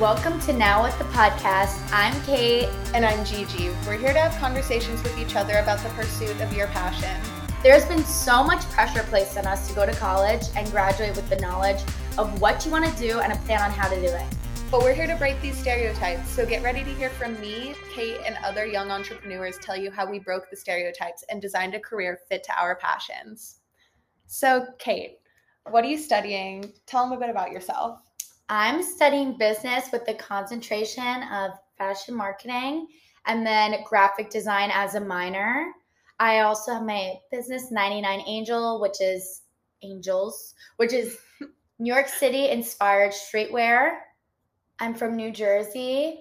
Welcome to Now What the Podcast. I'm Kate. And I'm Gigi. We're here to have conversations with each other about the pursuit of your passion. There's been so much pressure placed on us to go to college and graduate with the knowledge of what you want to do and a plan on how to do it. But we're here to break these stereotypes. So get ready to hear from me, Kate, and other young entrepreneurs tell you how we broke the stereotypes and designed a career fit to our passions. So, Kate, what are you studying? Tell them a bit about yourself. I'm studying business with the concentration of fashion marketing and then graphic design as a minor. I also have my business 99 Angel, which is Angels, which is New York City inspired streetwear. I'm from New Jersey.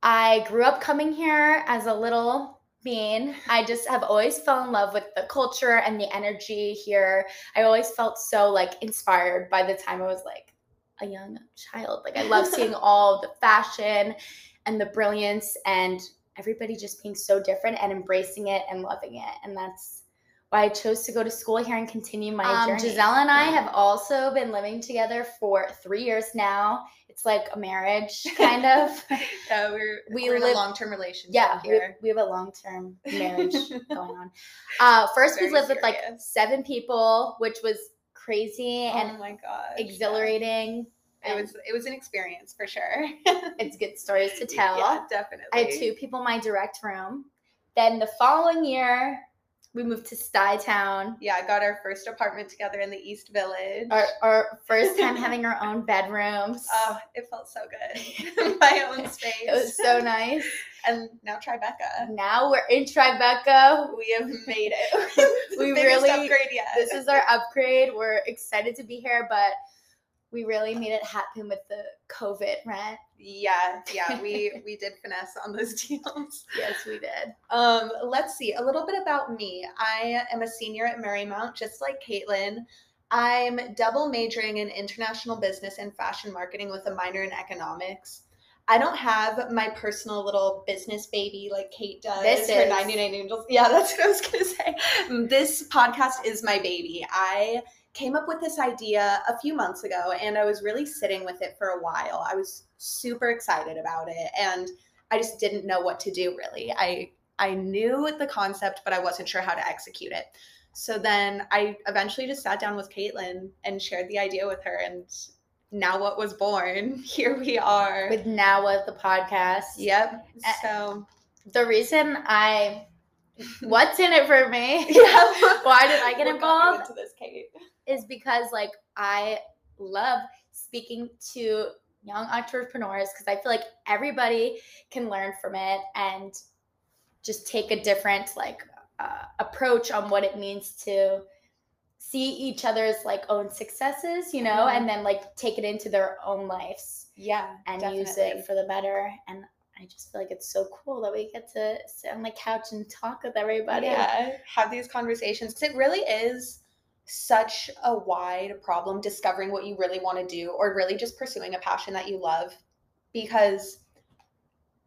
I grew up coming here as a little being. I just have always fell in love with the culture and the energy here. I always felt so like inspired by the time I was like a young child. Like I love seeing all the fashion and the brilliance and everybody just being so different and embracing it and loving it. And that's why I chose to go to school here and continue my um, journey. Giselle and I have also been living together for three years now. It's like a marriage, kind of. yeah, we're we we're live, in a long term relationship. Yeah, we, we, have a long term marriage going on. Uh, first, we lived serious. with like seven people, which was crazy oh and my god exhilarating it was it was an experience for sure. It's good stories to tell. yeah definitely. I had two people in my direct room. Then the following year we moved to Stuytown. Yeah, I got our first apartment together in the East Village. Our, our first time having our own bedrooms. Oh, it felt so good. My own space. it was so nice. And now Tribeca. Now we're in Tribeca. We have made it. we really upgrade yet. This is our upgrade. We're excited to be here, but we really made it happen with the COVID rent. Yeah, yeah, we we did finesse on those deals. yes, we did. Um, let's see a little bit about me. I am a senior at Marymount, just like Caitlin. I'm double majoring in international business and fashion marketing with a minor in economics. I don't have my personal little business baby like Kate does this for 99 Angels. Yeah, that's what I was going to say. This podcast is my baby. I came up with this idea a few months ago and I was really sitting with it for a while. I was super excited about it and I just didn't know what to do really. I I knew the concept but I wasn't sure how to execute it. So then I eventually just sat down with Caitlin and shared the idea with her and now what was born. Here we are. With now what the podcast. Yep. So the reason I what's in it for me? Yeah. Why did I get involved? Into this, Kate is because like I love speaking to young entrepreneurs because I feel like everybody can learn from it and just take a different like uh, approach on what it means to see each other's like own successes, you know, mm-hmm. and then like take it into their own lives. Yeah, and definitely. use it for the better. And I just feel like it's so cool that we get to sit on the couch and talk with everybody. Yeah, have these conversations. Cause It really is such a wide problem discovering what you really want to do or really just pursuing a passion that you love because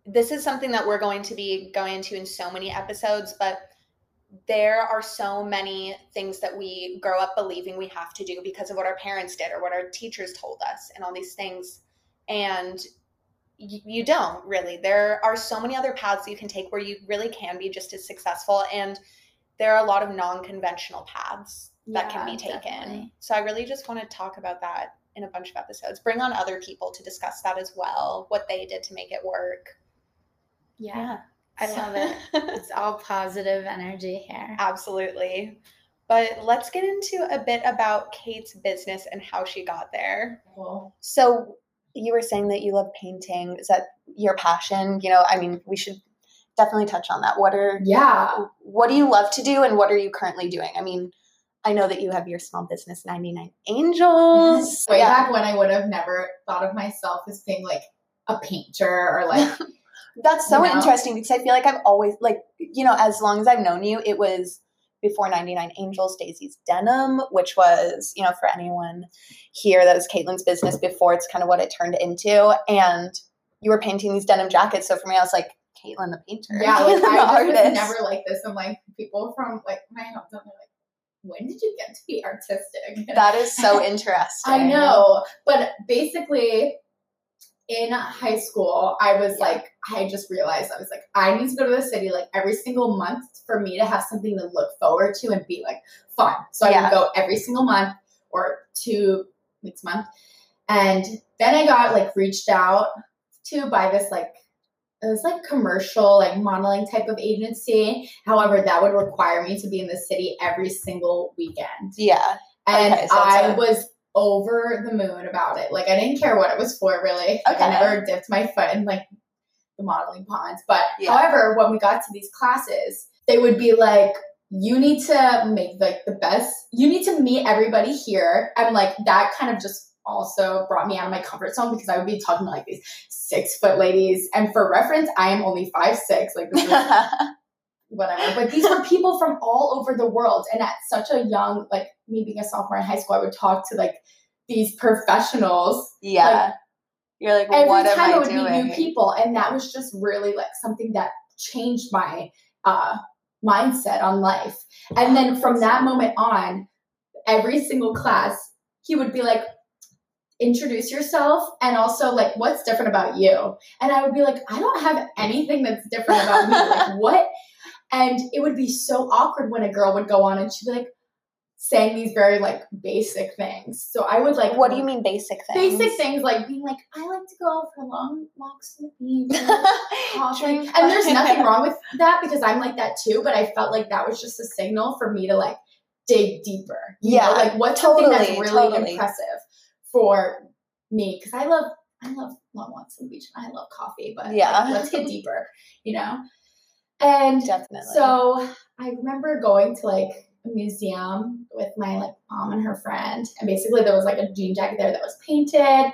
this is something that we're going to be going into in so many episodes but there are so many things that we grow up believing we have to do because of what our parents did or what our teachers told us and all these things. And you don't really. There are so many other paths you can take where you really can be just as successful and there are a lot of non-conventional paths that yeah, can be taken. Definitely. So I really just want to talk about that in a bunch of episodes. Bring on other people to discuss that as well, what they did to make it work. Yeah. yeah. I love it. it's all positive energy here. Absolutely. But let's get into a bit about Kate's business and how she got there. Cool. So you were saying that you love painting. Is that your passion? You know, I mean, we should definitely touch on that. What are yeah? What do you love to do, and what are you currently doing? I mean, I know that you have your small business 99 Angels. Way yeah. back when I would have never thought of myself as being like a painter or like That's so you know? interesting because I feel like I've always like you know as long as I've known you it was before 99 Angels Daisy's Denim which was you know for anyone here that was Caitlin's business before it's kind of what it turned into and you were painting these denim jackets so for me I was like Caitlin the painter yeah like I was never like this and like people from like my hometown are like when did you get to be artistic? That is so interesting. I know. But basically, in high school, I was Yeah. like, I just realized I was like, I need to go to the city like every single month for me to have something to look forward to and be like fun. So I Yeah. would go every single month or two weeks a month. And then I got like reached out to by this like it was like commercial like modeling type of agency. However, that would require me to be in the city every single weekend. Yeah. And Okay, so I was over the moon about it. Like I didn't care what it was for really. Like, I never dipped my foot in like the modeling ponds. But Yeah. however, when we got to these classes, they would be like, you need to make like the best you need to meet everybody here. And like that kind of just also brought me out of my comfort zone because I would be talking to like these six foot ladies. And for reference, I am only five six. Like this is whatever. But these were people from all over the world. And at such a young, like me being a sophomore in high school, I would talk to like these professionals. yeah. You're like, Every what am time I I would doing? meet new people. And that was just really like something that changed my uh mindset on life. And then from that moment on, every single class, he would be like, introduce yourself and also like what's different about you and i would be like i don't have anything that's different about me like what and it would be so awkward when a girl would go on and she'd be like saying these very like basic things so i would like what do you mean basic things? basic things like being like i like to go for long walks the beach and coffee. Drink and there's nothing wrong with that because i'm like that too but i felt like that was just a signal for me to like dig deeper Yeah, know? like what's something that's totally, really totally. impressive for me because i love i love long walks on the beach and i love coffee but Yeah. like, let's get deeper you know and Definitely. so I remember going to like a museum with my like mom and her friend, and basically there was like a jean jacket there that was painted,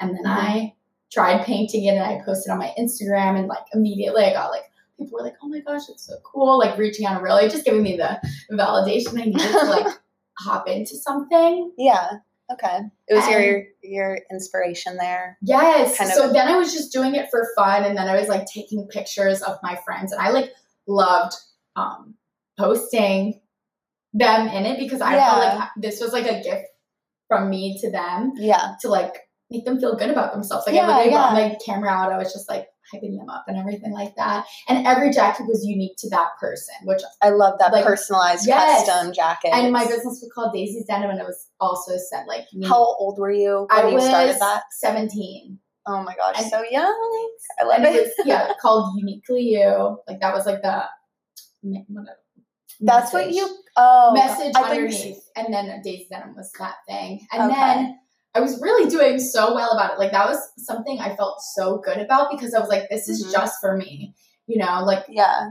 and then mm-hmm. I tried painting it and I posted on my Instagram, and like immediately I got like people were like, "Oh my gosh, it's so cool!" Like reaching out and really just giving me the validation I needed to like hop into something. yeah. Okay. It was And- your your inspiration there. Yes. Kind of- so then I was just doing it for fun, and then I was like taking pictures of my friends, and I like loved um, posting them in it because I felt like this was like a gift from me to them Yeah. to like make them feel good about themselves. Like Yeah, I literally brought my camera out, I was just like hyping them up and everything like that. And every jacket was unique to that person, which I love that Like, personalized yes. custom jacket. and my business was called Daisy's Denim, and it was also set like unique. How old were you when I you started that? seventeen. Oh my gosh, And- so young. I love and it it. was yeah called uniquely you like that was like the whatever, That's what you oh message I thought you were underneath and then Daisy Denim was that thing and Okay. then I was really doing so well about it like that was something I felt so good about because I was like this is Mhm. just for me you know like Yeah.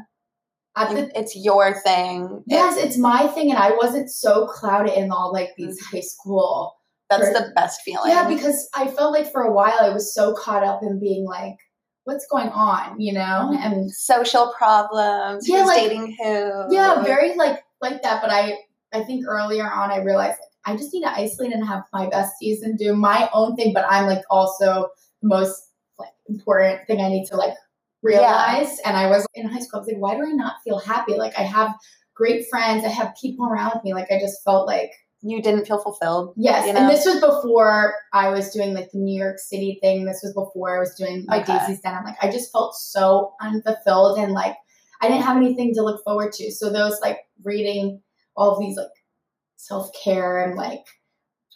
the it's your thing. Yes it's my thing and I wasn't so clouded in all like these high school that's for- the best feeling. yeah because I felt like for a while I was so caught up in being like what's going on you know Mhm. and social problems, Yeah, like- dating who. yeah very like like that but i i think earlier on i realized i just need to isolate and have my besties and do my own thing but i'm like also the most like important thing i need to like realize and i was in high school i was like why do i not feel happy like i have great friends i have people around me like i just felt like you didn't feel fulfilled. yes You know? and this was before i was doing like the new york city thing this was before i was doing my Okay. daisy's den i'm like i just felt so unfulfilled and like i didn't have anything to look forward to so those like reading all of these like self-care and like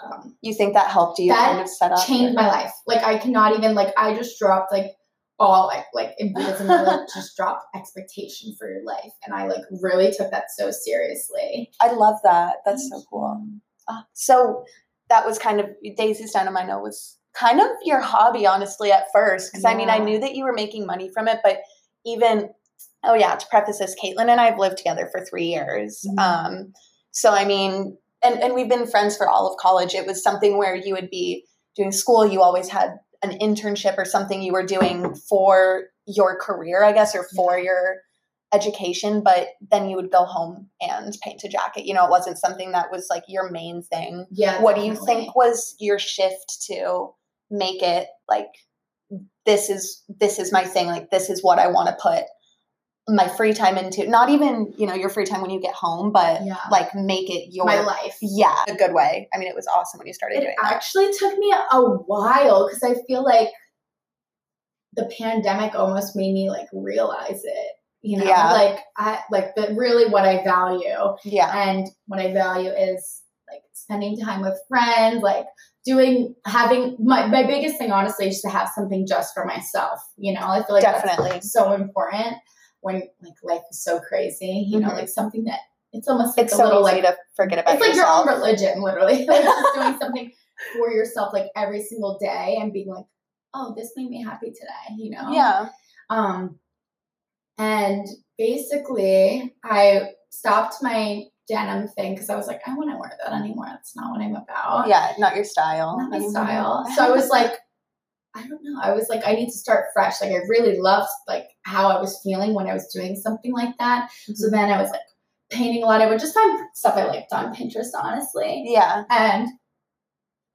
um, You think that helped you That kind of set up? changed my life like i cannot even like i just dropped like all like like in buddhism like, just drop expectation for your life and i like really took that so seriously I love that. That's so cool. Uh, so that was kind of Daisy's Denim. I know was kind of your hobby, honestly, at first. Because I mean, I knew that you were making money from it, but even oh yeah, to preface this, Caitlin and I have lived together for three years. Mhm. Um, so I mean, and and we've been friends for all of college. It was something where you would be doing school. You always had an internship or something you were doing for your career, I guess, or for your education, but then you would go home and paint a jacket. You know, it wasn't something that was like your main thing. yeah What do you think was your shift to make it like this is this is my thing, like this is what I want to put my free time into. Not even, you know, your free time when you get home, but Yeah. like make it your my life Yeah, a good way. I mean, it was awesome when you started It doing that. actually took me a while because I feel like the pandemic almost made me like realize it. You know, Yeah. like I like the really what I value Yeah. and what I value is like spending time with friends, like doing having my my biggest thing honestly is to have something just for myself. You know, I feel like that's Definitely. so important when like life is so crazy. You know, Mhm. like something that it's almost like It's a so little like to forget about it's like yourself. your own religion, literally. like just doing something for yourself like every single day and being like, oh, this made me happy today, you know? yeah. Um, and basically, I stopped my denim thing because I was like, I want to wear that anymore. That's not what I'm about. Yeah. Not your style. Not my style. So I was like, I don't know. I was like, I need to start fresh. Like I really loved like how I was feeling when I was doing something like that. So Mhm. then I was like painting a lot. I would just find stuff I liked on Pinterest, honestly. yeah. And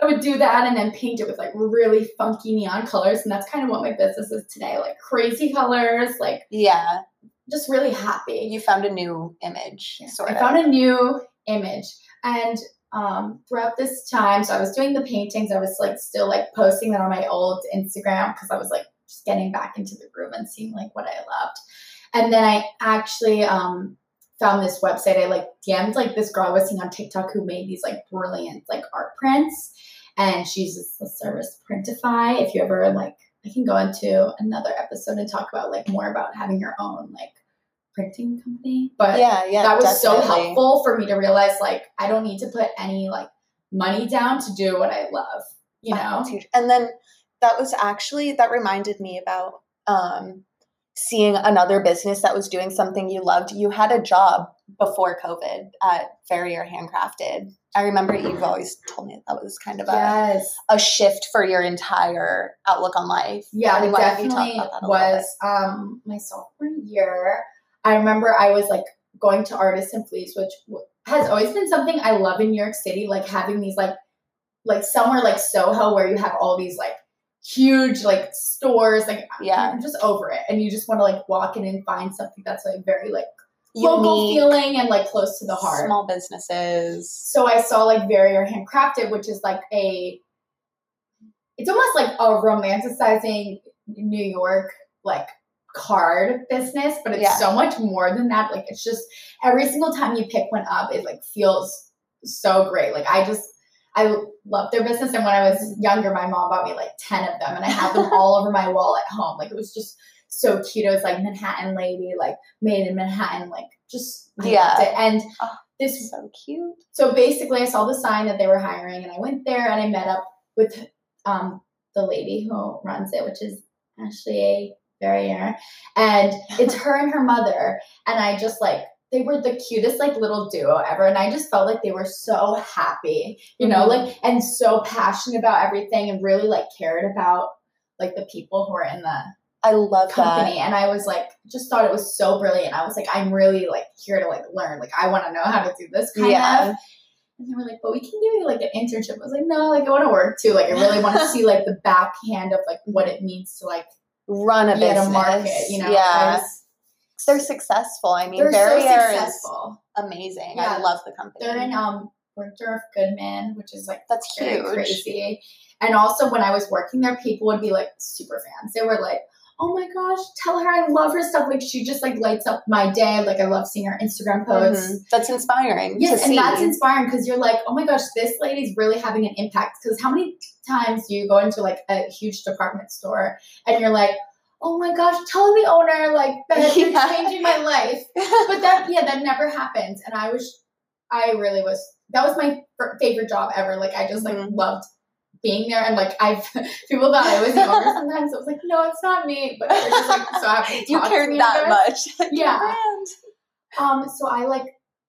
I would do that and then paint it with like really funky neon colors. And that's kind of what my business is today. Like crazy colors, like Yeah. just really happy. You found a new image, sort I of. found a new image. And um, throughout this time, so I was doing the paintings, I was like still like posting that on my old Instagram because I was like just getting back into the groove and seeing like what I loved. And then I actually um, found this website. I like DM'd like this girl I was seeing on TikTok who made these like brilliant like art prints. And she's uses the service Printify. If you ever like, I can go into another episode and talk about like more about having your own like printing company. But yeah. Yeah. that was so helpful for me to realize like I don't need to put any like money down to do what I love. You know? And then that was actually that reminded me about um, seeing another business that was doing something you loved. You had a job before COVID at Verrier Handcrafted. I remember you've always told me that was kind of a, Yes. a shift for your entire outlook on life. Yeah, it why don't you talk definitely about that a little was um my sophomore year. I remember I was like going to Artists and Fleas, which has always been something I love in New York City, like having these like like somewhere like Soho where you have all these like huge like stores like Yeah. I'm just over it and you just want to like walk in and find something that's like very like local feeling and like close to the heart. small businesses. So I saw like Verrier Handcrafted, which is like a, it's almost like a romanticizing New York like card business, but it's Yeah. so much more than that. Like it's just every single time you pick one up, it like feels so great. Like I just, I love their business. And when I was younger, my mom bought me like 10 of them and I have them all over my wall at home. Like it was just so cute. It was like Manhattan lady, like made in Manhattan, like just, I Yeah. it. And Oh, this So cute. so basically i saw the sign that they were hiring and i went there and i met up with um, the lady who runs it which is ashley Verrier. and it's her and her mother and i just like they were the cutest like little duo ever and i just felt like they were so happy you know Mhm. like and so passionate about everything and really like cared about like the people who are in the I love company that. and I was like just thought it was so brilliant. I was like, I'm really like here to like learn. Like I want to know how to do this kind Yeah. of. And they were like, but we can give you like an internship. I was like, no, like I want to work too. Like I really want to see like the backhand of like what it means to like Run a business. a market, you know? Yeah. They're successful. I mean, they're so Verrier is successful. amazing. Yeah. I love the company. They're in um Bergdorf Goodman, which is like That's huge. crazy. And also when I was working there, people would be like super fans. They were like, "Oh my gosh, tell her I love her stuff." Like she just like lights up my day. Like I love seeing her Instagram posts. Mhm. That's inspiring. Yes, and see. that's inspiring because you're like, "Oh my gosh, this lady's really having an impact." Because how many times do you go into like a huge department store and you're like, "Oh my gosh, tell the owner like that you're Yeah. changing my life." but that yeah that never happens and i was i really was that was my f- favorite job ever like i just like Mhm. loved being there and like i've people thought i was owner sometimes i was like no it's not me but they're just like so happy to you cared that much. Yeah. Um so i like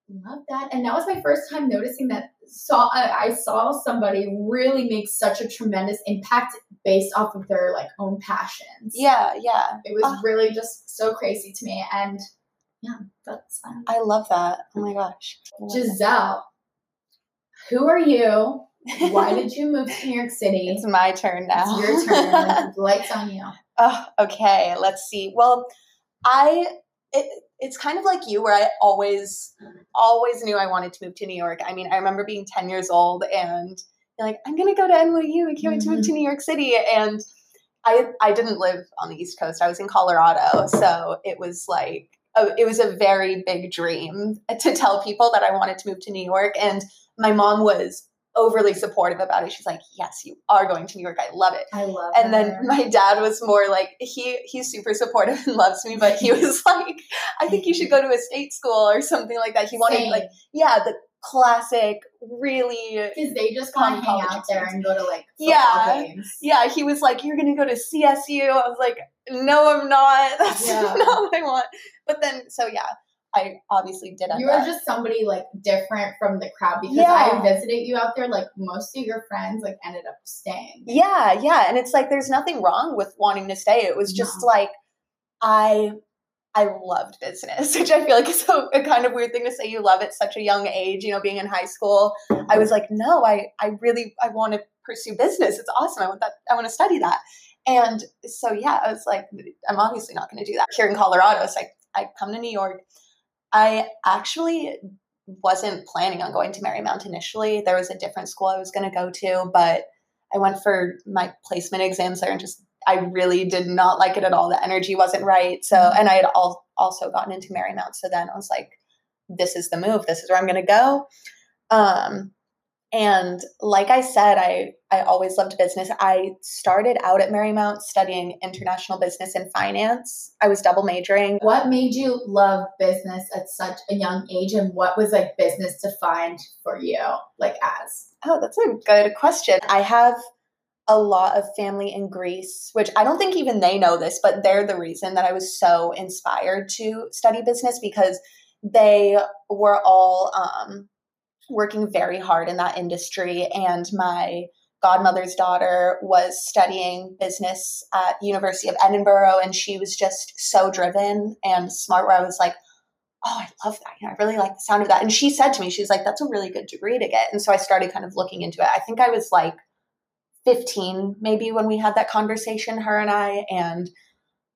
loved that and that was my first time noticing that saw I, I saw somebody really make such a tremendous impact based off of their like own passions Yeah, yeah. it was Ah. really just so crazy to me and yeah that's um, I love that. Oh my gosh. Love. Giselle, who are you? Why did you move to New York City? it's my turn now. It's your turn. Lights on you. Oh, okay. Let's see. Well, I it, it's kind of like you, where I always always knew I wanted to move to New York. I mean, I remember being ten years old and you're like, I'm gonna go to NYU. I can't wait to move to mm-hmm. New York City. And I I didn't live on the East Coast. I was in Colorado, so it was like a, it was a very big dream to tell people that I wanted to move to New York, and my mom was overly supportive about it. She's like, "Yes, you are going to New York. I love it." I love it. And then my dad was more like he he's super supportive and loves me, but he was like, "I think you should go to a state school or something like that." He wanted Same. like yeah, the classic, really because they just want to hang out there and go to like Yeah. games. yeah, he was like, "You're gonna go to CSU." I was like, "No, I'm not. That's Yeah. not what I want." But then, so yeah, I obviously did. You were up. just somebody like different from the crowd because Yeah. I visited you out there. Like most of your friends like ended up staying. yeah, yeah, and it's like there's nothing wrong with wanting to stay. It was just No. like I. I loved business, which I feel like is a, a kind of weird thing to say. You love at such a young age, you know, being in high school. I was like, no, I, I really, I want to pursue business. It's awesome. I want that. I want to study that. And so, yeah, I was like, I'm obviously not going to do that here in Colorado. So I, I come to New York. I actually wasn't planning on going to Marymount initially. There was a different school I was going to go to, but I went for my placement exams there and just, I really did not like it at all. The energy wasn't right. So, and I had al- also gotten into Marymount. So then I was like, this is the move. This is where I'm going to go. Um, and like I said, I I always loved business. I started out at Marymount studying international business and finance. I was double majoring. What made you love business at such a young age, and what was like business defined for you, like as? Oh, that's a good question. I have a lot of family in Greece, which I don't think even they know this, but they're the reason that I was so inspired to study business because they were all um, working very hard in that industry. And my godmother's daughter was studying business at University of Edinburgh, and she was just so driven and smart. Where I was like, oh, I love that. You know, I really like the sound of that. And she said to me, she's like, that's a really good degree to get. And so I started kind of looking into it. I think I was like 15 maybe when we had that conversation, her and I. And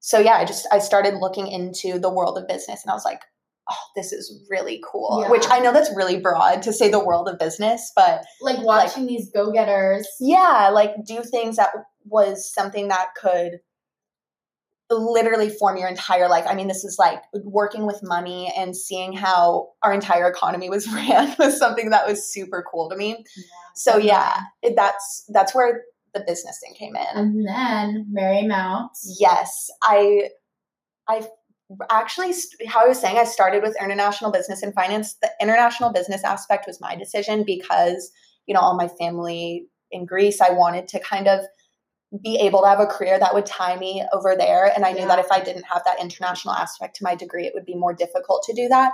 so yeah, I just I started looking into the world of business and I was like, oh, this is really cool. Yeah. Which I know that's really broad to say the world of business, but Like watching these go getters. yeah, like do things that was something that could literally form your entire life. I mean, this is like working with money and seeing how our entire economy was ran was something that was super cool to me. So yeah, it, that's that's where the business thing came in. And then Marymount. Yes, I I actually how I was saying I started with international business and finance. The international business aspect was my decision because, you know, all my family in Greece, I wanted to kind of be able to have a career that would tie me over there and I knew Yeah. that if I didn't have that international aspect to my degree it would be more difficult to do that.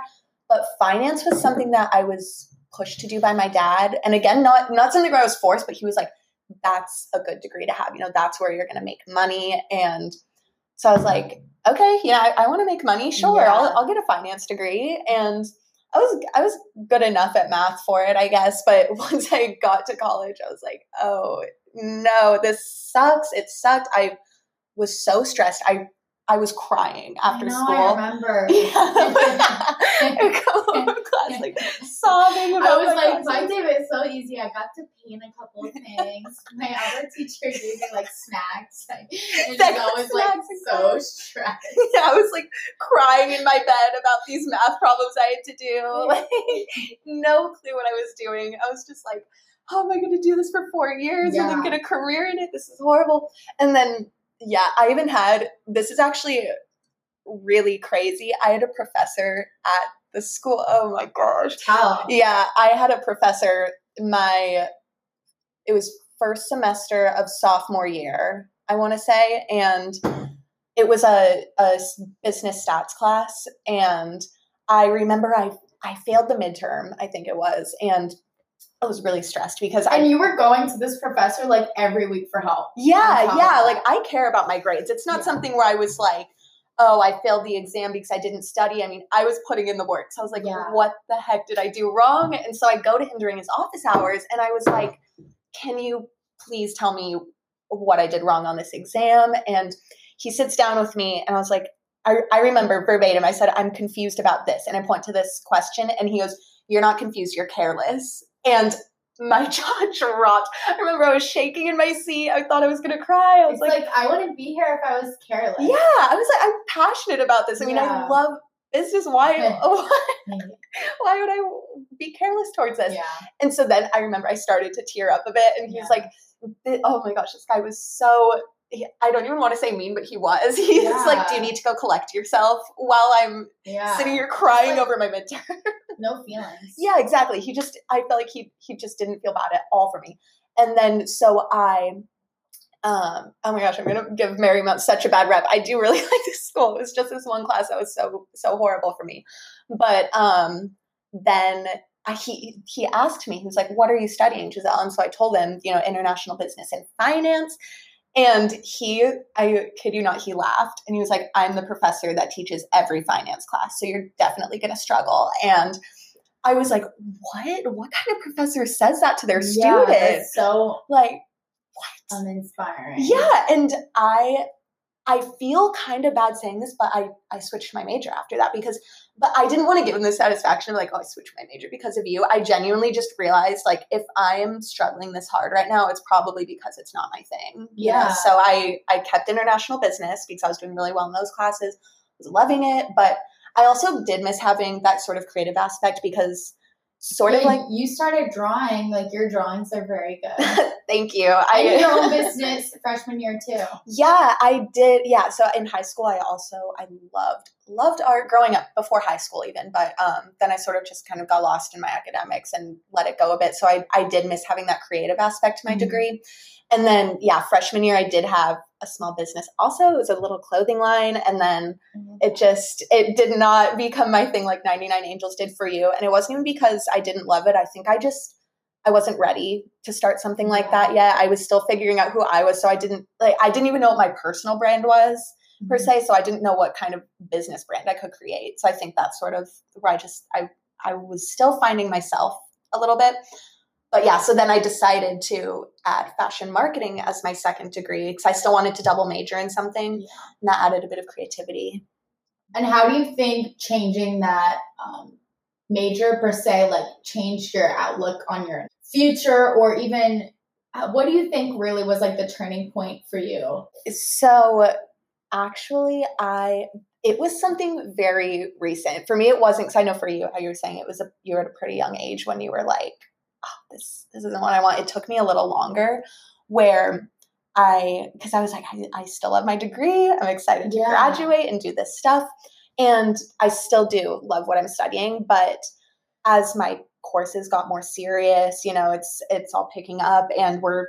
But finance was something that I was pushed to do by my dad and again not not something where I was forced but he was like that's a good degree to have. You know, that's where you're going to make money. And so I was like, okay, yeah, I, I want to make money. Sure, Yeah. I'll, I'll get a finance degree. And I was I was good enough at math for it, I guess. But once I got to college, I was like, oh no, this sucks. It sucked. I was so stressed. I I was crying after I know, school. I remember. I would come home from class like sobbing about I was my like, classes. my day was so easy. I got to paint a couple of things. my other teacher gave me like snacks. Like, and she's Like, always like so stressed. yeah, I was like crying in my bed about these math problems I had to do. Like, no clue what I was doing. I was just like, how am I going to do this for four years and then get a career in it? This is horrible. And then, yeah, I even had this is actually really crazy. I had a professor at the school. Oh my gosh. Tell. Yeah, I had a professor, my, it was first semester of sophomore year, I want to say. And it was a, a business stats class. And I remember I, I failed the midterm, I think it was. And I was really stressed because I And you were going to this professor like every week for help. yeah, yeah. Like I care about my grades. It's not Yeah. something where I was like, oh, I failed the exam because I didn't study. I mean, I was putting in the work. So I was like, Yeah. what the heck did I do wrong? And so I go to him during his office hours and I was like, can you please tell me what I did wrong on this exam? And he sits down with me and I was like, I, I remember verbatim, I said, I'm confused about this. And I point to this question and he goes, You're not confused, you're careless. And my jaw dropped. I remember I was shaking in my seat. I thought I was gonna cry. I was It's like, like, I wouldn't be here if I was careless. yeah. I was like, I'm passionate about this. I mean, I Yeah. love business. Why? Yeah. why would I be careless towards this? Yeah. And so then I remember I started to tear up a bit, and he was Yeah. like, "Oh my gosh, this guy was so." He- I don't even want to say mean, but he was. He's like, "Do you need to go collect yourself?" While I'm Yeah. sitting here crying Like- over my midterm. No feelings. yeah, exactly. He just, I felt like he he just didn't feel bad at all for me. And then so I, um, oh my gosh, I'm gonna give Marymount such a bad rep. I do really like this school. It was just this one class that was so so horrible for me. But um, then I, he he asked me, he was like, "What are you studying, Giselle?" And so I told him, you know, international business and finance. And he, I kid you not, he laughed and he was like, I'm the professor that teaches every finance class. So you're definitely going to struggle. And I was like, what? What kind of professor says that to their Yeah, students? so Like, what? uninspiring. Yeah. And I, I feel kind of bad saying this, but I, I switched my major after that because, but I didn't want to give him the satisfaction of like, oh, I switched my major because of you. I genuinely just realized like, if I am struggling this hard right now, it's probably because it's not my thing. you know? Yeah. So I, I kept international business because I was doing really well in those classes, I was loving it. But I also did miss having that sort of creative aspect because sort of like, you started drawing. Like your drawings are very good. thank you. I I your own business freshman year too. Yeah, I did. Yeah, so in high school, I also I loved loved art growing up before high school even, but um, then I sort of just kind of got lost in my academics and let it go a bit. So I I did miss having that creative aspect to my Mhm. degree, and then yeah, freshman year I did have a small business. Also, it was a little clothing line, and then mm-hmm. it just it did not become my thing like 99 angels did for you. And it wasn't even because i didn't love it. I think i just i wasn't ready to start something like that yet. I was still figuring out who i was so i didn't like i didn't even know what my personal brand was per mm-hmm. se so i didn't know what kind of business brand i could create. So i think that's sort of where i just i i was still finding myself a little bit but yeah so then i decided to add fashion marketing as my second degree because i still wanted to double major in something and that added a bit of creativity And how do you think changing that um, major per se like changed your outlook on your future or even uh, what do you think really was like the turning point for you? So actually I it was something very recent. For me it wasn't cuz I know for you how you were saying it was a you were at a pretty young age when you were like oh, this this isn't what I want. It took me a little longer where I because I was like I, I still have my degree. I'm excited to Yeah. graduate and do this stuff and I still do love what I'm studying, but as my courses got more serious, you know, it's it's all picking up and we're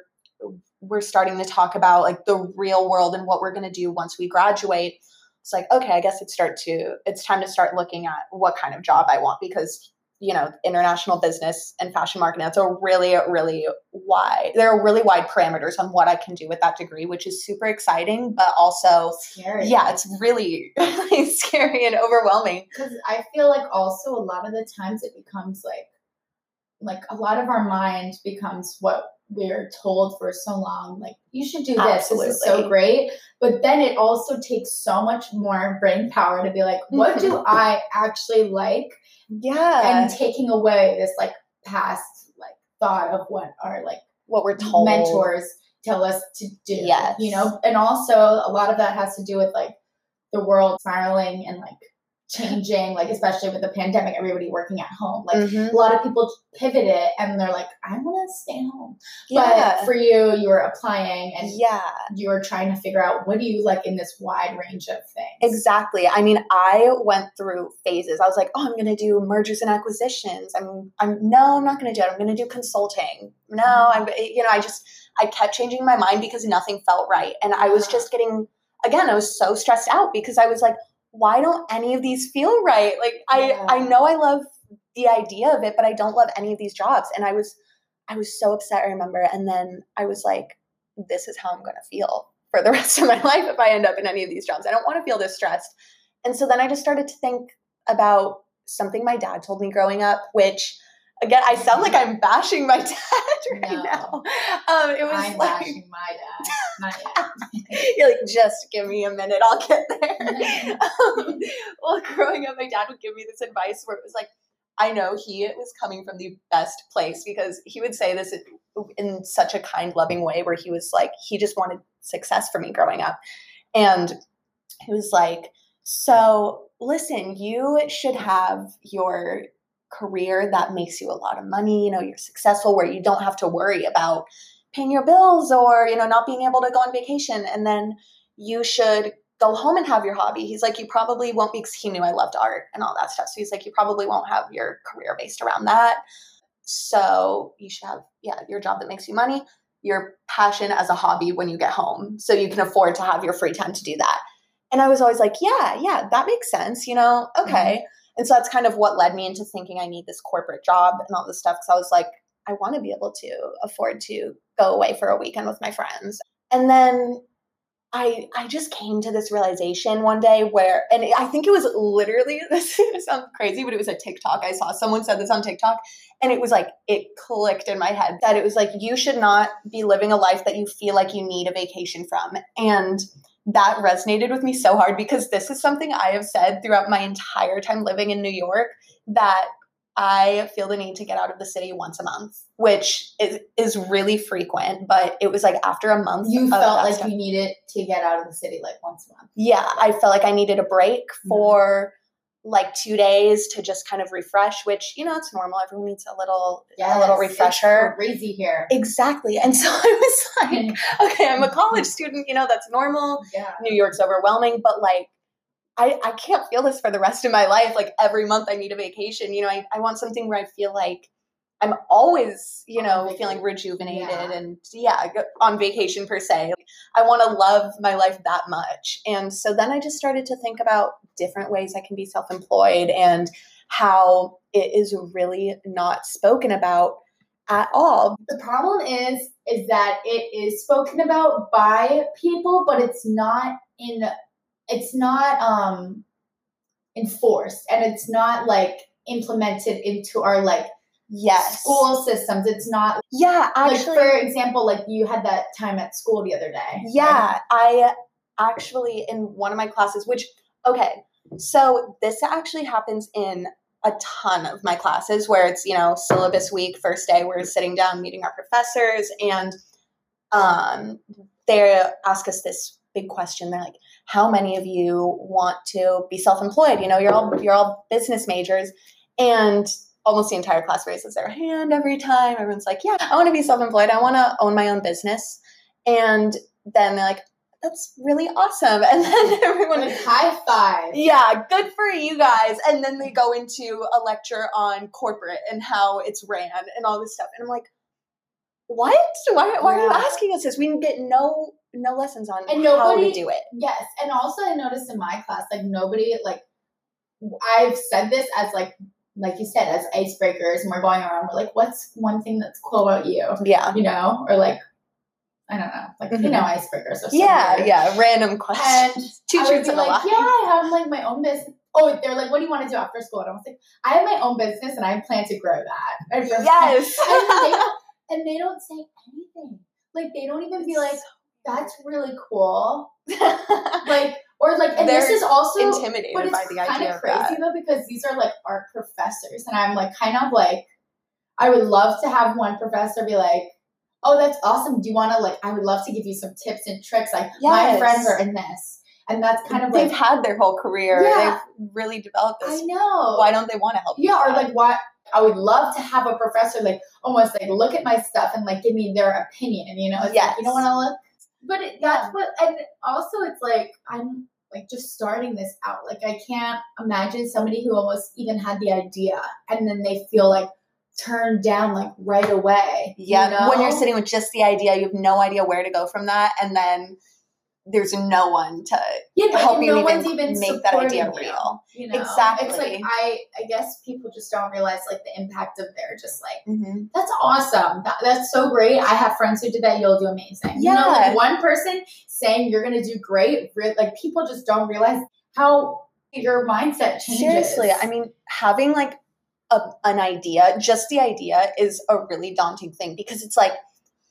we're starting to talk about like the real world and what we're going to do once we graduate it's like okay i guess it's start to it's time to start looking at what kind of job i want because you know international business and fashion marketing that's a really really wide there are really wide parameters on what i can do with that degree which is super exciting but also Scary. yeah it's really really scary and overwhelming because I feel like also a lot of the times it becomes like like a lot of our mind becomes what we're told for so long. Like you should do this. This is so great. But then it also takes so much more brain power to be like, what do mm-hmm. I actually like? yeah And taking away this like past like thought of what our like what we're told mentors tell us to do. Yes. You know, and also a lot of that has to do with like the world spiraling and like changing, like especially with the pandemic, everybody working at home. Like Mhm. a lot of people pivot it and they're like, I want to stay home. yeah But for you, you were applying and yeah you were trying to figure out what do you like in this wide range of things. Exactly. I mean, I went through phases. I was like, "Oh, I'm going to do mergers and acquisitions." I'm, I'm no, I'm not going to do it. I'm going to do consulting. No, I'm, you know, I just, I kept changing my mind because nothing felt right, and I was just getting, again, I was so stressed out because I was like, "Why don't any of these feel right?" Like, I, Yeah. I know I love the idea of it, but I don't love any of these jobs, and I was, I was so upset. I remember, and then I was like, "This is how I'm going to feel." for the rest of my life if I end up in any of these jobs. I don't want to feel this stressed. And so then I just started to think about something my dad told me growing up, which again, I sound like I'm bashing my dad right No. now. Um, it was I'm like, bashing my dad. Not yet. you're like, just give me a minute, I'll get there. um, well, growing up, my dad would give me this advice where it was like, I know he was coming from the best place because he would say this in such a kind, loving way where he was like, he just wanted success for me growing up. And he was like, So listen, you should have your career that makes you a lot of money, you know, you're successful where you don't have to worry about paying your bills or, you know, not being able to go on vacation. And then you should go home and have your hobby. He's like, you probably won't because he knew I loved art and all that stuff. So he's like, you probably won't have your career based around that. So you should have, yeah, your job that makes you money, your passion as a hobby when you get home. So you can afford to have your free time to do that. And I was always like, yeah, yeah, that makes sense, you know, okay. Mm-hmm. And so that's kind of what led me into thinking I need this corporate job and all this stuff. Cause I was like, I want to be able to afford to go away for a weekend with my friends. And then I I just came to this realization one day where, and I think it was literally this sounds crazy, but it was a TikTok. I saw someone said this on TikTok, and it was like it clicked in my head that it was like you should not be living a life that you feel like you need a vacation from, and that resonated with me so hard because this is something I have said throughout my entire time living in New York that I feel the need to get out of the city once a month, which is is really frequent. But it was like after a month, you felt like stuff. you needed to get out of the city like once a month. Yeah, I felt like I needed a break mm-hmm. for mm-hmm. Like two days to just kind of refresh. Which you know, it's normal. Everyone needs a little yes, a little refresher. crazy here, exactly. And so I was like, okay, I'm a college student. You know, that's normal. Yeah. New York's overwhelming, but like I, I can't feel this for the rest of my life. Like every month I need a vacation. You know, I, I want something where I feel like I'm always, you know, feeling rejuvenated yeah. and yeah, on vacation per se. I want to love my life that much. And so then I just started to think about different ways I can be self employed and how it is really not spoken about at all. The problem is is that it is spoken about by people, but it's not in it's not um enforced and it's not like implemented into our like yes. School systems it's not yeah actually like for example like you had that time at school the other day. Yeah right? i actually in one of my classes which okay so this actually happens in a ton of my classes where it's you know syllabus week first day we're sitting down meeting our professors and um they ask us this big question. They're like how many of you want to be self-employed? You know you're all you're all business majors. And almost the entire class raises their hand every time. Everyone's like yeah i want to be self-employed. I want to own my own business. And then they're like that's really awesome. And then everyone like, high five. Yeah good for you guys. And then they go into a lecture on corporate and how it's ran and all this stuff. And i'm like what? Why, why yeah. are you asking us this? We get no no lessons on and nobody, how to do it. Yes, and also I noticed in my class, like nobody like I've said this as like like you said as icebreakers, and we're going around. We're like, what's one thing that's cool about you? Yeah, you know, or like I don't know, like mm-hmm. you know, icebreakers. Or yeah, weird. yeah, random questions. And and like, Yeah, I have like my own business. Oh, they're like, what do you want to do after school? And I was like, I have my own business and I plan to grow that. Yes. and, they and they don't say anything. Like they don't even be like, that's really cool. like, or like, and They're this is also intimidated but it's by the idea of crazy that. though because these are like art professors, and I'm like kind of like, I would love to have one professor be like, "Oh, that's awesome. Do you want to like? I would love to give you some tips and tricks. Like, yes. my friends are in this." And that's kind of like they've like, had their whole career. Yeah, they've really developed this. I know. Why don't they want to help? Yeah, or like why I would love to have a professor like almost like look at my stuff and like give me their opinion. You know, it's yes. like you don't want to look but it, that's what, and also it's like I'm like just starting this out. Like I can't imagine somebody who almost even had the idea and then they feel like turned down like right away. Yeah, you know? when you're sitting with just the idea, you have no idea where to go from that, and then there's no one to yeah, help you no even, even make that idea real. You know? Exactly. It's like I I guess people just don't realize like the impact of their just like mm-hmm. that's awesome. That, that's so great. I have friends who did that. You'll do amazing. Yeah. You know, like one person saying you're gonna do great. Like people just don't realize how your mindset changes. Seriously, I mean, having like a, an idea, just the idea, is a really daunting thing because it's like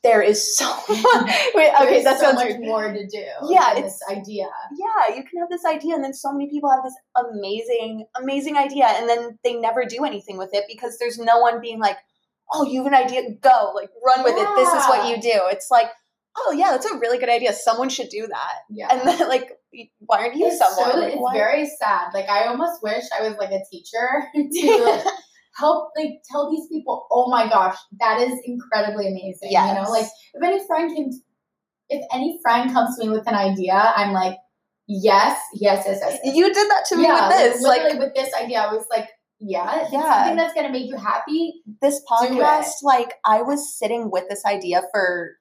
there is so much. Wait, okay, There's that so sounds much weird. more to do. Yeah, it's- this idea. Yeah, you can have this idea, and then so many people have this amazing, amazing idea, and then they never do anything with it because there's no one being like, "Oh, you have an idea? Go, like, run with it. This is what you do." It's like, "Oh yeah, that's a really good idea. Someone should do that." Yeah. And then like, why aren't you it's someone? so, Like, it's why- very sad. Like I almost wish I was like a teacher to like, help like tell these people, oh my gosh, that is incredibly amazing. You know, like if any friend came if any friend comes to me with an idea, I'm like, yes, yes, yes, yes. yes. you did that to me yeah, with this. Like, Like, with this idea, I was like, yeah, Yeah. something that's gonna make you happy. this podcast, like I was sitting with this idea for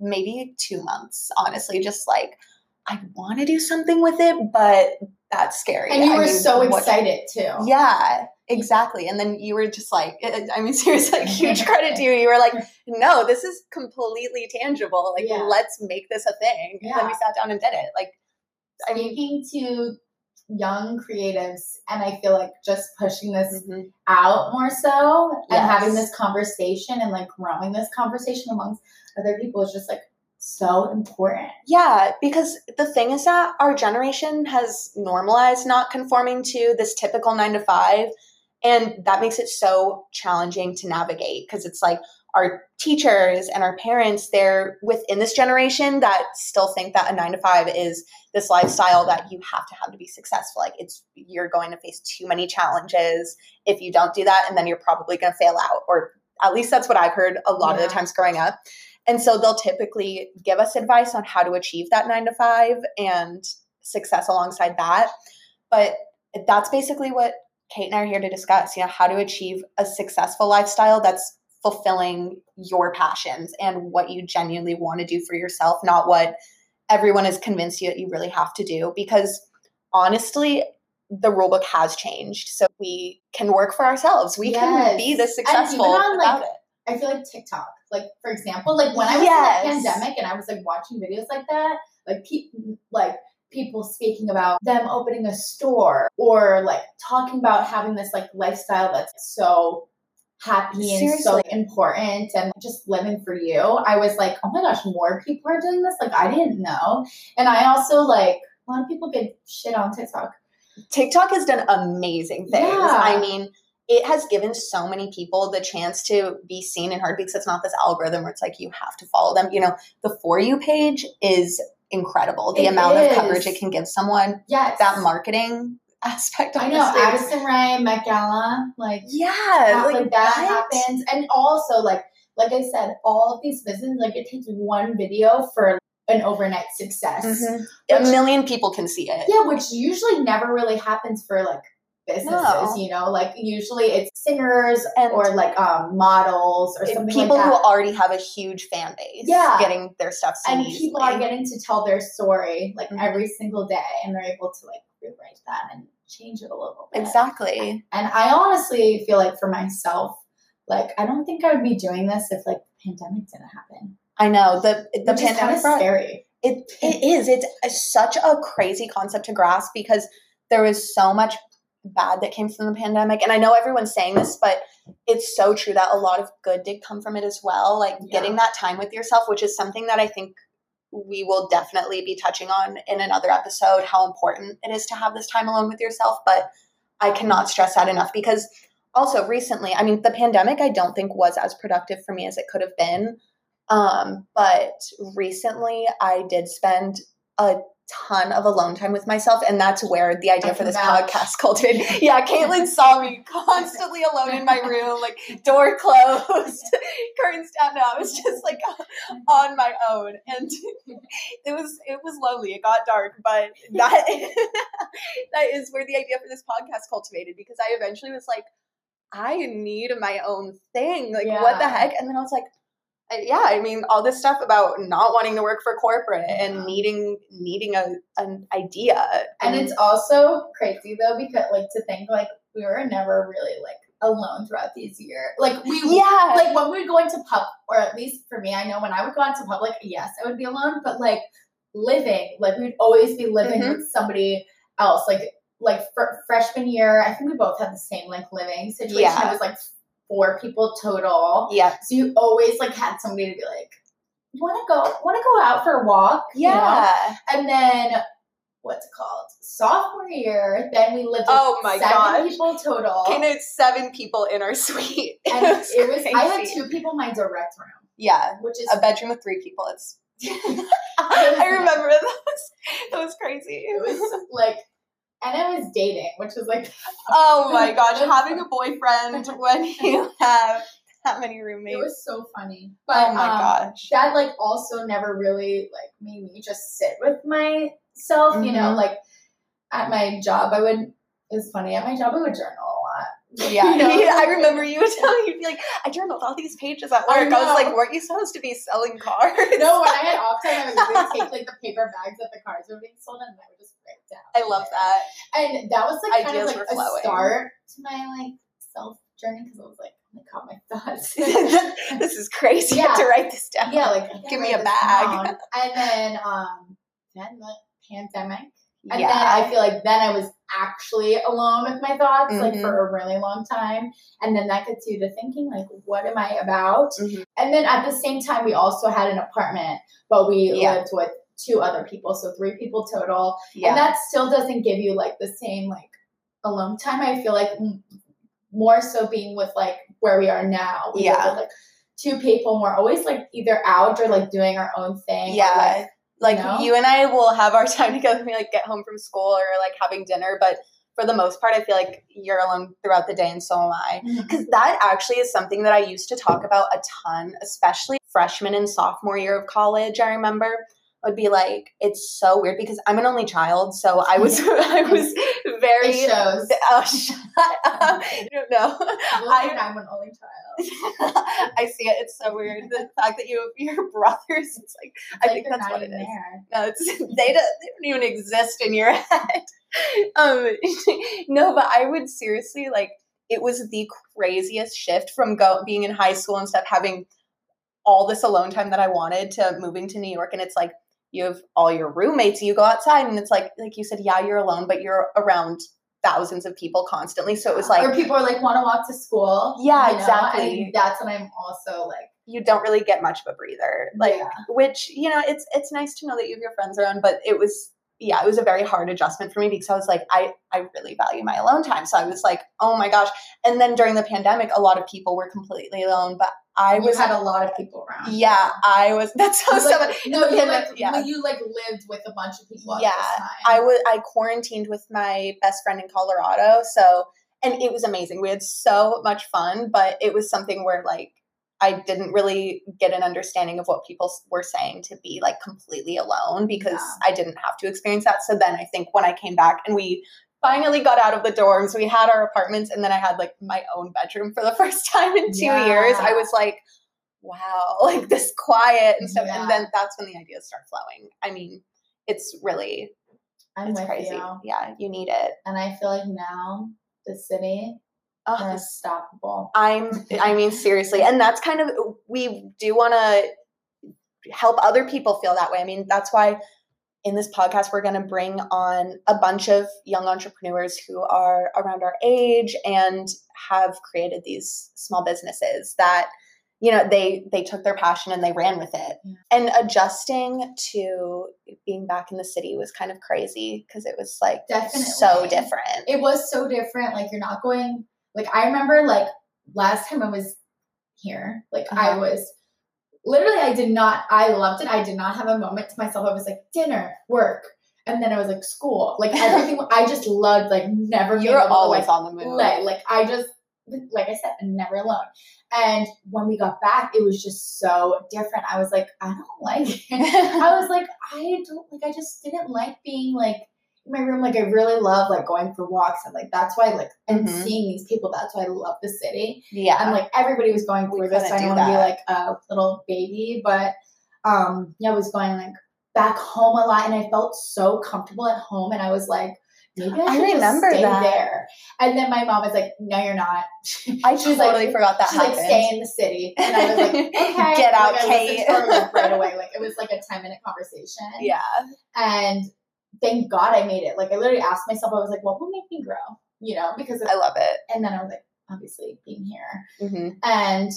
maybe two months, honestly, just like I want to do something with it, but that's scary. And you I were mean, so what- excited too. Yeah, exactly. And then you were just like, I I mean, seriously, like, huge credit to you. You were like, no, this is completely tangible. Like, Yeah. let's make this a thing. And then we sat down and did it. Like, I mean, Speaking to young creatives, and I feel like just pushing this mhm. out more so and having this conversation and like growing this conversation amongst other people is just like so important. Yeah, because the thing is that our generation has normalized not conforming to this typical nine to five. And that makes it so challenging to navigate because it's like our teachers and our parents, they're within this generation that still think that a nine to five is this lifestyle that you have to have to be successful. Like it's, you're going to face too many challenges if you don't do that. And then you're probably going to fail out. Or at least that's what I've heard a lot of the times growing up. And so they'll typically give us advice on how to achieve that nine to five and success alongside that. But that's basically what Kate and I are here to discuss, you know, how to achieve a successful lifestyle that's fulfilling your passions and what you genuinely want to do for yourself, not what everyone has convinced you that you really have to do. Because honestly, the rule book has changed. So we can work for ourselves. We can be Yes. this successful even on, without like, it. I feel like TikTok, like for example, like when I was Yes. in the pandemic and I was like watching videos like that, like people like people speaking about them opening a store or like talking about having this like lifestyle that's so happy and so important and just living for you. I was like, oh my gosh, more people are doing this. Like I didn't know. And I also like a lot of people get shit on TikTok. TikTok has done amazing things. Yeah. I mean, it has given so many people the chance to be seen and heard because it's not this algorithm where it's like you have to follow them. You know, the For You page is incredible. The It amount is. of coverage it can give someone, Yes. that marketing aspect. I know. Addison Rae, Met Gala, like Yeah, that, like, that what? happens and also like like i said all of these businesses like it takes one video for an overnight success Mhm. A million people can see it. yeah which usually never really happens for like businesses No. you know like usually it's singers And- or like um models or something People like who already have a huge fan base, Yeah. getting their stuff seen and easily. people are getting to tell their story like Mhm. every single day and they're able to like rewrite that and change it a little bit exactly. And I honestly feel like for myself, like I don't think I would be doing this if like the pandemic didn't happen. I know the the Which is pandemic brought scary. It it is. It's such a crazy concept to grasp because there was so much bad that came from the pandemic, and I know everyone's saying this, but it's so true that a lot of good did come from it as well. Like Yeah. getting that time with yourself, which is something that I think we will definitely be touching on in another episode. How important it is to have this time alone with yourself, but I cannot stress that enough because also recently, I mean, the pandemic I don't think was as productive for me as it could have been. Um, but recently I did spend a ton of alone time with myself, and that's where the idea for this podcast cultivated. Yeah, Caitlin saw me constantly alone in my room, like door closed, curtains down. No, I was just like on my own, and it was it was lonely. It got dark, but that that is where the idea for this podcast cultivated because I eventually was like, I need my own thing. Like, what the heck? And then I was like, yeah, I mean, all this stuff about not wanting to work for corporate and needing needing a an idea, And it's also crazy though because like to think like we were never really like alone throughout these years. Like we yeah, like when we would go into pub or at least for me, I know when I would go into public, yes, I would be alone, but like living, like we'd always be living Mhm. with somebody else. Like like fr- freshman year, I think we both had the same like living situation. Yeah. It was like four people total. yeah, So you always like had somebody to be like, want to go want to go out for a walk. you know? Yeah. And then what's it called? Sophomore year, then we lived Oh my seven gosh. people total. And it's seven people in our suite. It and was, it was I had two people in my direct room, Yeah. which is A bedroom with three people. It's I remember those. That was crazy. it was like and I was dating, which was like Oh my gosh, having a boyfriend when you have that many roommates. it was so funny. But oh my um, gosh. that like also never really like made me just sit with myself, you know, Mhm. like at my job I would it was funny, at my job I would journal a lot. Yeah, You know? I remember you telling you'd be like, I journaled all these pages at work. I, was like, weren't you supposed to be selling cars? No, when I had off time, I would literally take like the paper bags that the cars were being sold in, and I would down. I love that. and that was like kind Ideas of were like a flowing. start to my like self journey because I was like, I caught my thoughts. this is crazy. Yeah. to write this down. yeah, like Give me a bag. down. And then um, then the pandemic, and yeah. then I feel like then I was actually alone with my thoughts like Mhm. for a really long time, and then that gets you to thinking like, what am I about? Mhm. And then at the same time, we also had an apartment, but we Yeah. lived with two other people, so three people total. yeah. And that still doesn't give you like the same like alone time. I feel like more so being with like where we are now. We Yeah. with, like two people. And we're always like either out or like doing our own thing. or, yeah. like, like know? you and I will have our time together when we like get home from school or like having dinner, but for the most part, I feel like you're alone throughout the day, and so am I. Mm-hmm. Because that actually is something that I used to talk about a ton, especially freshman and sophomore year of college. I remember would be like, it's so weird because I'm an only child, so I was I was very. It shows. Oh, shut up! You don't know. I- I'm an only child. I see it. It's so weird. The fact that you have your brothers. It's like I Like, think that's what it there. No, it's they don't, they don't even exist in your head. Um, no, but I would seriously like it was the craziest shift from go being in high school and stuff, having all this alone time that I wanted to moving to New York, and it's like you have all your roommates, you go outside, and it's like like you said, yeah, you're alone, but you're around thousands of people constantly. So it was like or people are like want to walk to school. Yeah, you know? exactly. And that's when I'm also like, you don't really get much of a breather. Like Yeah. which, you know, it's it's nice to know that you have your friends around, but it was yeah, it was a very hard adjustment for me because I was like, I, I really value my alone time. So I was like, oh my gosh. And then during the pandemic, a lot of people were completely alone, but I you was had a lot of people around. yeah, I was that's how like, no, you like, yeah. you like lived with a bunch of people. Yeah. I was I quarantined with my best friend in Colorado. So and it was amazing. We had so much fun, but it was something where like I didn't really get an understanding of what people were saying to be like completely alone because Yeah. I didn't have to experience that. So then I think when I came back and we finally got out of the dorms, we had our apartments and then I had like my own bedroom for the first time in 2 years. I was like wow, like this quiet and stuff Yeah. and then that's when the ideas start flowing. I mean, it's really I'm it's crazy. you. Yeah, you need it. And I feel like now the city Oh, unstoppable. I'm. I mean, seriously, and that's kind of we do want to help other people feel that way. I mean, that's why in this podcast we're going to bring on a bunch of young entrepreneurs who are around our age and have created these small businesses that you know they they took their passion and they ran with it Yeah. and adjusting to being back in the city was kind of crazy because it was like Definitely. so different It was so different. Like you're not going. Like I remember, like last time I was here, like I Uh-huh. was literally. I did not. I loved it. I did not have a moment to myself. I was like dinner, work, and then I was like school. Like everything. I just loved like never. you're always on the move like, like I just like I said, never alone. And when we got back, it was just so different. I was like, I don't like it. I was like, I don't like I just didn't like being like my room. Like I really love like going for walks and like that's why like and Mhm. seeing these people, that's why I love the city. yeah And like everybody was going We through this. couldn't I do don't want to be like a little baby, but um yeah, I was going like back home a lot and I felt so comfortable at home and I was like, maybe I I remember stay that. there. And then my mom was like, No, you're not. I She's like- totally forgot that She's happened. like, stay in the city. And I was like, okay. Get out, like, Kate. her, like, right away. Like it was like a 10 minute conversation. yeah. And thank God I made it. Like I literally asked myself, I was like, what will make me grow? You know, because I love it. and then I was like, obviously being here. hmm And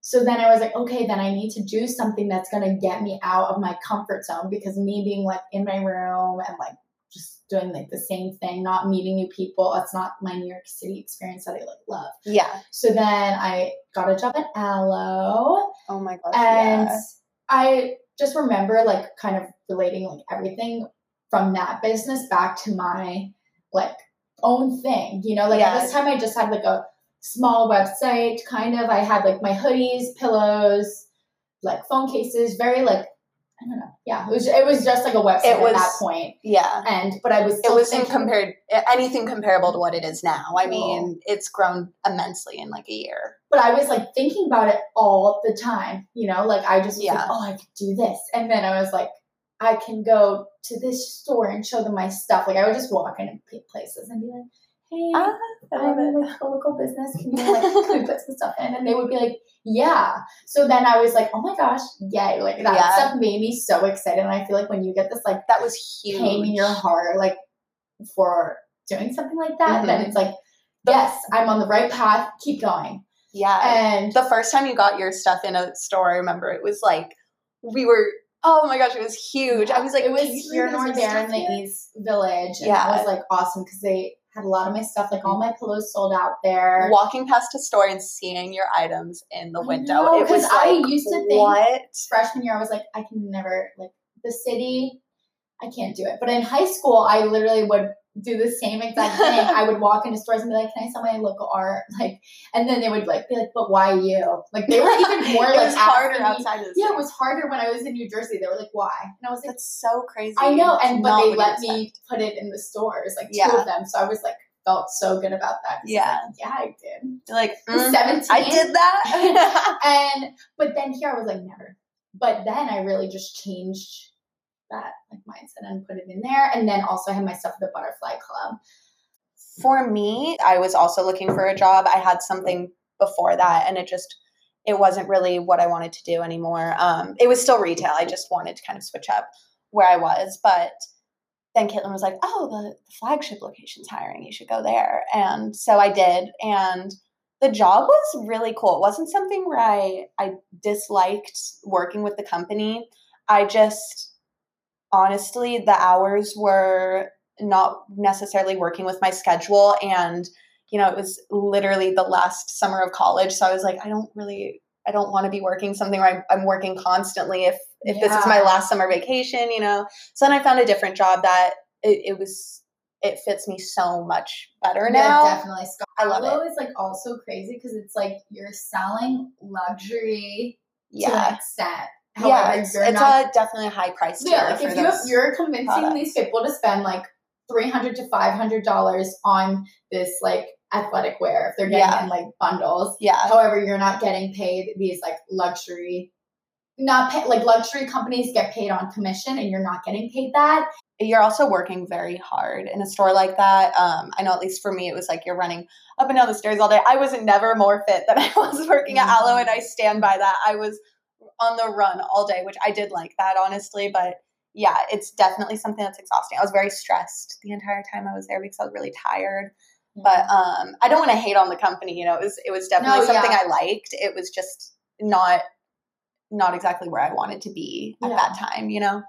so then I was like, okay, then I need to do something that's gonna get me out of my comfort zone because me being like in my room and like just doing like the same thing, not meeting new people, that's not my New York City experience that I like love. Yeah. So then I got a job at Alo Oh my gosh. and yeah. I just remember like kind of relating like everything from that business back to my like own thing. You know, like at this time I just had like a small website kind of. I had like my hoodies, pillows, like phone cases, very like I don't know. Yeah, it was it was just like a website It at that point. Yeah. And but I was It wasn't compared anything comparable to what it is now. I No. mean, it's grown immensely in like a year. but I was like thinking about it all the time, you know, like I just was like, Yeah. oh, I could do this. And then I was like, I can go to this store and show them my stuff. Like I would just walk in places and be like, hey, Ah, I'm it. like a local business. Can you like can we put some stuff in? And they would be like, yeah. So then I was like, oh my gosh, yay. Like that Yeah. stuff made me so excited. And I feel like when you get this like That was huge. pain in your heart, like for doing something like that, then Mhm. it's like, yes, I'm on the right path. Keep going. Yeah. And the first time you got your stuff in a store, I remember it was like we were. Oh my gosh, it was huge. I was like, it was here nor there in the here?" East Village. And Yeah. It was like awesome because they had a lot of my stuff, like all my pillows sold out there. Walking past a store and seeing your items in the window, it was 'cause I used to think- what? Freshman year, I was like, I can never like the city. I can't do it. But in high school, I literally would do the same exact thing. I would walk into stores and be like, "Can I sell my local art?" Like, and then they would like be like, "But why you?" Like they were even more it like was harder me- outside of the Yeah, it was harder when I was in New Jersey. They were like, "Why?" And I was like, That's so crazy. I know, and but they let me put it in the stores, like two of them. So I was like, felt so good about that. Yeah. like, yeah, I did. like mm, Seventeen, I did that. and but then here I was like, never. But then I really just changed that like mindset and put it in there, and then also I had my stuff at the Butterfly Club. for me, I was also looking for a job. I had something before that, and it just it wasn't really what I wanted to do anymore. Um, it was still retail. I just wanted to kind of switch up where I was, but then Caitlin was like, "Oh, the, the flagship location's hiring. You should go there." And so I did, and the job was really cool. It wasn't something where I I disliked working with the company. I just honestly the hours were not necessarily working with my schedule. And you know it was literally the last summer of college. So i was like i don't really i don't want to be working something where I'm, I'm working constantly if if this is my last summer vacation you know? So then i found a different job that it, it was it fits me so much better now. Yeah, definitely. I love Scarlo is like also crazy because it's like you're selling luxury to yeah. an extent. Yeah However, it's, you're it's not a definitely a high price Yeah, like if you those. you're convincing products. these people to spend like three hundred to five hundred dollars on this like athletic wear if they're getting Yeah. in like bundles. yeah However, you're not getting paid these like luxury, not pay, like luxury companies get paid on commission, and you're not getting paid that. you're also working very hard in a store like that. Um, I know at least for me, it was like you're running up and down the stairs all day. I was never more fit than I was working at Alo, and I stand by that. I was on the run all day, which I did like that honestly, but yeah, it's definitely something that's exhausting. I was very stressed the entire time I was there because I was really tired. But um, I don't want to hate on the company. You know, it was it was definitely No, something yeah. I liked. It was just not not exactly where I wanted to be at Yeah. that time. You know,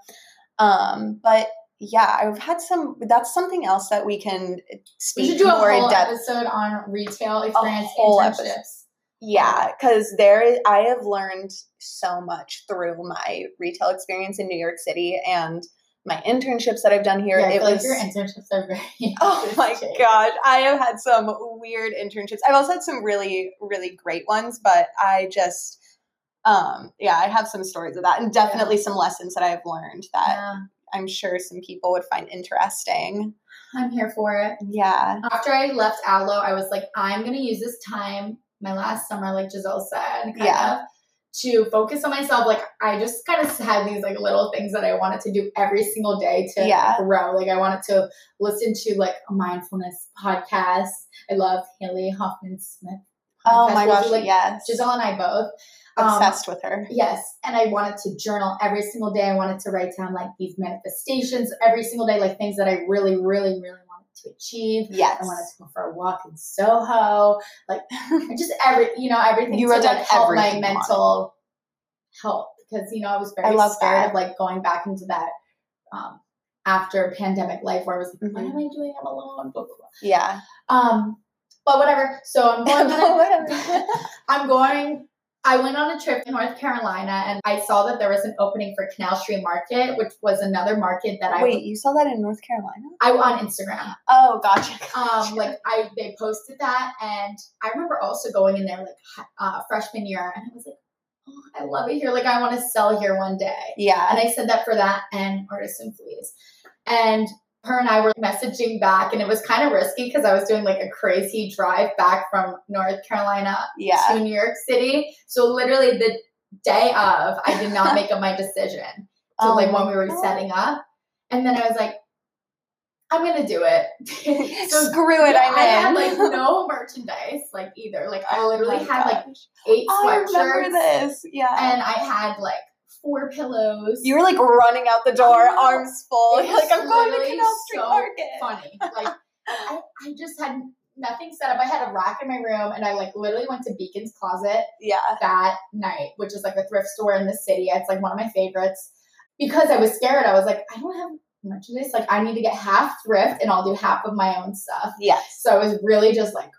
um, but yeah, I've had some. That's something else that we can we speak should do a more in depth. episode on retail experience whole internships. episode. Yeah, because there is, I have learned so much through my retail experience in New York City and my internships that I've done here. Yeah, I it feel was like your internships are very. Oh my gosh, I have had some weird internships. I've also had some really, really great ones, but I just, um, yeah, I have some stories of that, and definitely some lessons that I've learned that Yeah, I'm sure some people would find interesting. I'm here for it. Yeah, After I left Alo, I was like, I'm gonna use this time, my last summer, like Giselle said, kind Yeah. of, to focus on myself. Like I just kind of had these like little things that I wanted to do every single day to Yeah. grow. Like I wanted to listen to like a mindfulness podcast. I love Haley Hoffman Smith. Oh my gosh, do, like yes. Giselle and I both. Um, Obsessed with her. Yes, and I wanted to journal every single day. I wanted to write down like these manifestations every single day, like things that I really, really, really to achieve. Yes. I wanted to go for a walk in Soho. Like just every, you know, everything You to wrote like help my mental health because you know I was very I love scared that. of like going back into that um, after pandemic life where I was like, what Mhm. am I doing? I'm alone. Blah, blah, blah. Yeah. Um, but whatever. So I'm going. on Whatever. a, I'm going. I went on a trip to North Carolina and I saw that there was an opening for Canal Street Market, which was another market that I Wait, you saw that in North Carolina? I on Instagram. Oh, gotcha. Um, like I they posted that, and I remember also going in there like uh, freshman year, and I was like, oh, I love it here. Like I want to sell here one day. yeah. And I said that for that and Artists & Fleas. And her and I were messaging back, and it was kind of risky because I was doing like a crazy drive back from North Carolina Yeah. to New York City. So literally the day of, I did not make up my decision to Oh like when we were God. setting up. And then I was like, I'm gonna do it. so Screw it, yeah, I'm I had in. like no merchandise, like either. Like I Oh literally my had like gosh. eight oh, I remember this. Yeah. and I had like four pillows. you were like running out the door, arms full. You're like, I'm going to Canal Street so Market. funny. Like I, I just had nothing set up. I had a rack in my room, and I like literally went to Beacon's Closet Yeah. that night, which is like a thrift store in the city. It's like one of my favorites. Because I was scared, I was like, I don't have merchandise. Like I need to get half thrift, and I'll do half of my own stuff. Yes. So I was really just like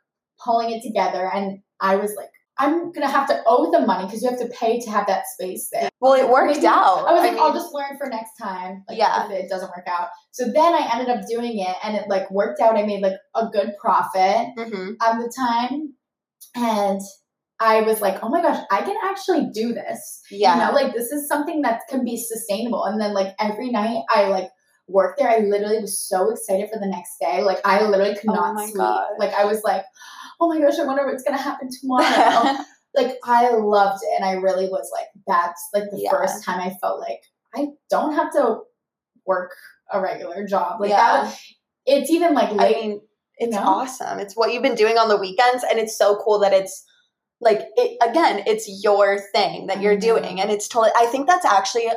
pulling it together, and I was like, I'm gonna have to owe the money because you have to pay to have that space there. Well, it worked Maybe- out. I was like, I'll just learn for next time. Like, Yeah. if it doesn't work out. So then I ended up doing it, and it like worked out. I made like a good profit mhm. at the time, and I was like, oh my gosh, I can actually do this. Yeah. You know, like this is something that can be sustainable. And then like every night I like worked there, I literally was so excited for the next day. Like I literally could Oh not my sleep. gosh. Like I was like, oh my gosh, I wonder what's gonna happen tomorrow. like I loved it, and I really was like, that's like the Yeah. first time I felt like I don't have to work a regular job. Like Yeah. that. It's even like I mean, it's know? awesome. It's what you've been doing on the weekends, and it's so cool that it's like it again. It's your thing that you're know. doing, and it's totally. I think that's actually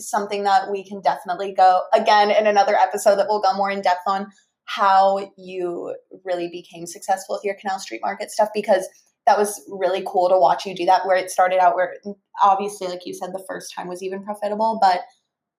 something that we can definitely go again in another episode that we'll go more in depth on how you really became successful with your Canal Street Market stuff because that was really cool to watch you do that. Where it started out, where obviously, like you said, the first time was even profitable, but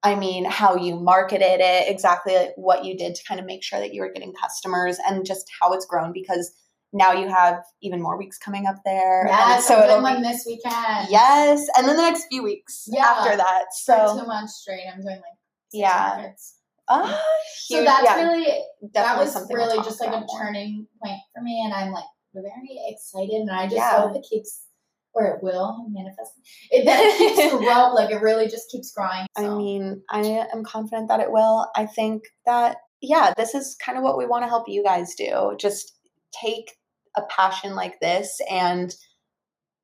I mean, how you marketed it, exactly like what you did to kind of make sure that you were getting customers and just how it's grown because now you have even more weeks coming up there. Yes, so I'm it'll doing one be, this weekend. yes. And then the next few weeks Yeah. after that. So, two months straight, I'm doing like Yeah. markets. Ah, So that's yeah, really that definitely was really just like a more. turning point for me, and I'm like very excited, and I just Yeah. hope it keeps or it will manifest. It that keeps grow like it really just keeps growing. I mean, I am confident that it will. I think that, yeah, this is kind of what we want to help you guys do. Just take a passion like this and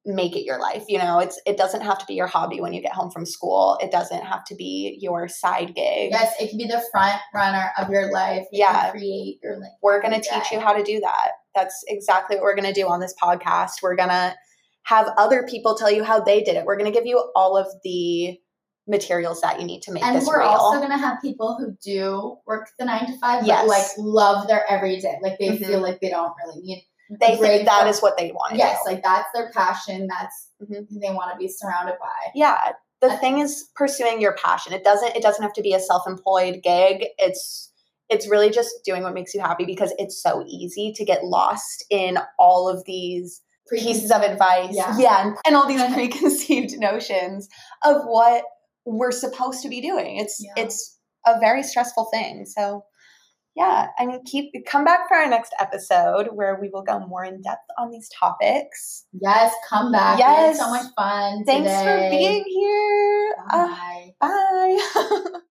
make it your life. You know, it's it doesn't have to be your hobby when you get home from school. It doesn't have to be your side gig. yes, it can be the front runner of your life. Yeah. create your life. We're going to teach you how to do that. That's exactly what we're going to do on this podcast. We're going to have other people tell you how they did it. We're going to give you all of the materials that you need to make And we're real. also gonna have people who do work the nine to five, Yes. but like love their everyday. Like they Mhm. feel like they don't really need they think that is what they want Yes, do. like that's their passion. That's Mhm. who they want to be surrounded by. yeah the thing is pursuing your passion it doesn't it doesn't have to be a self-employed gig it's it's really just doing what makes you happy because it's so easy to get lost in all of these pieces of advice Yeah. and, and all these preconceived notions of what we're supposed to be doing it's Yeah. it's a very stressful thing so yeah i mean keep come back for our next episode where we will go more in depth on these topics Yes, come back. Yes. so much fun. thanks for being here Uh, Bye. bye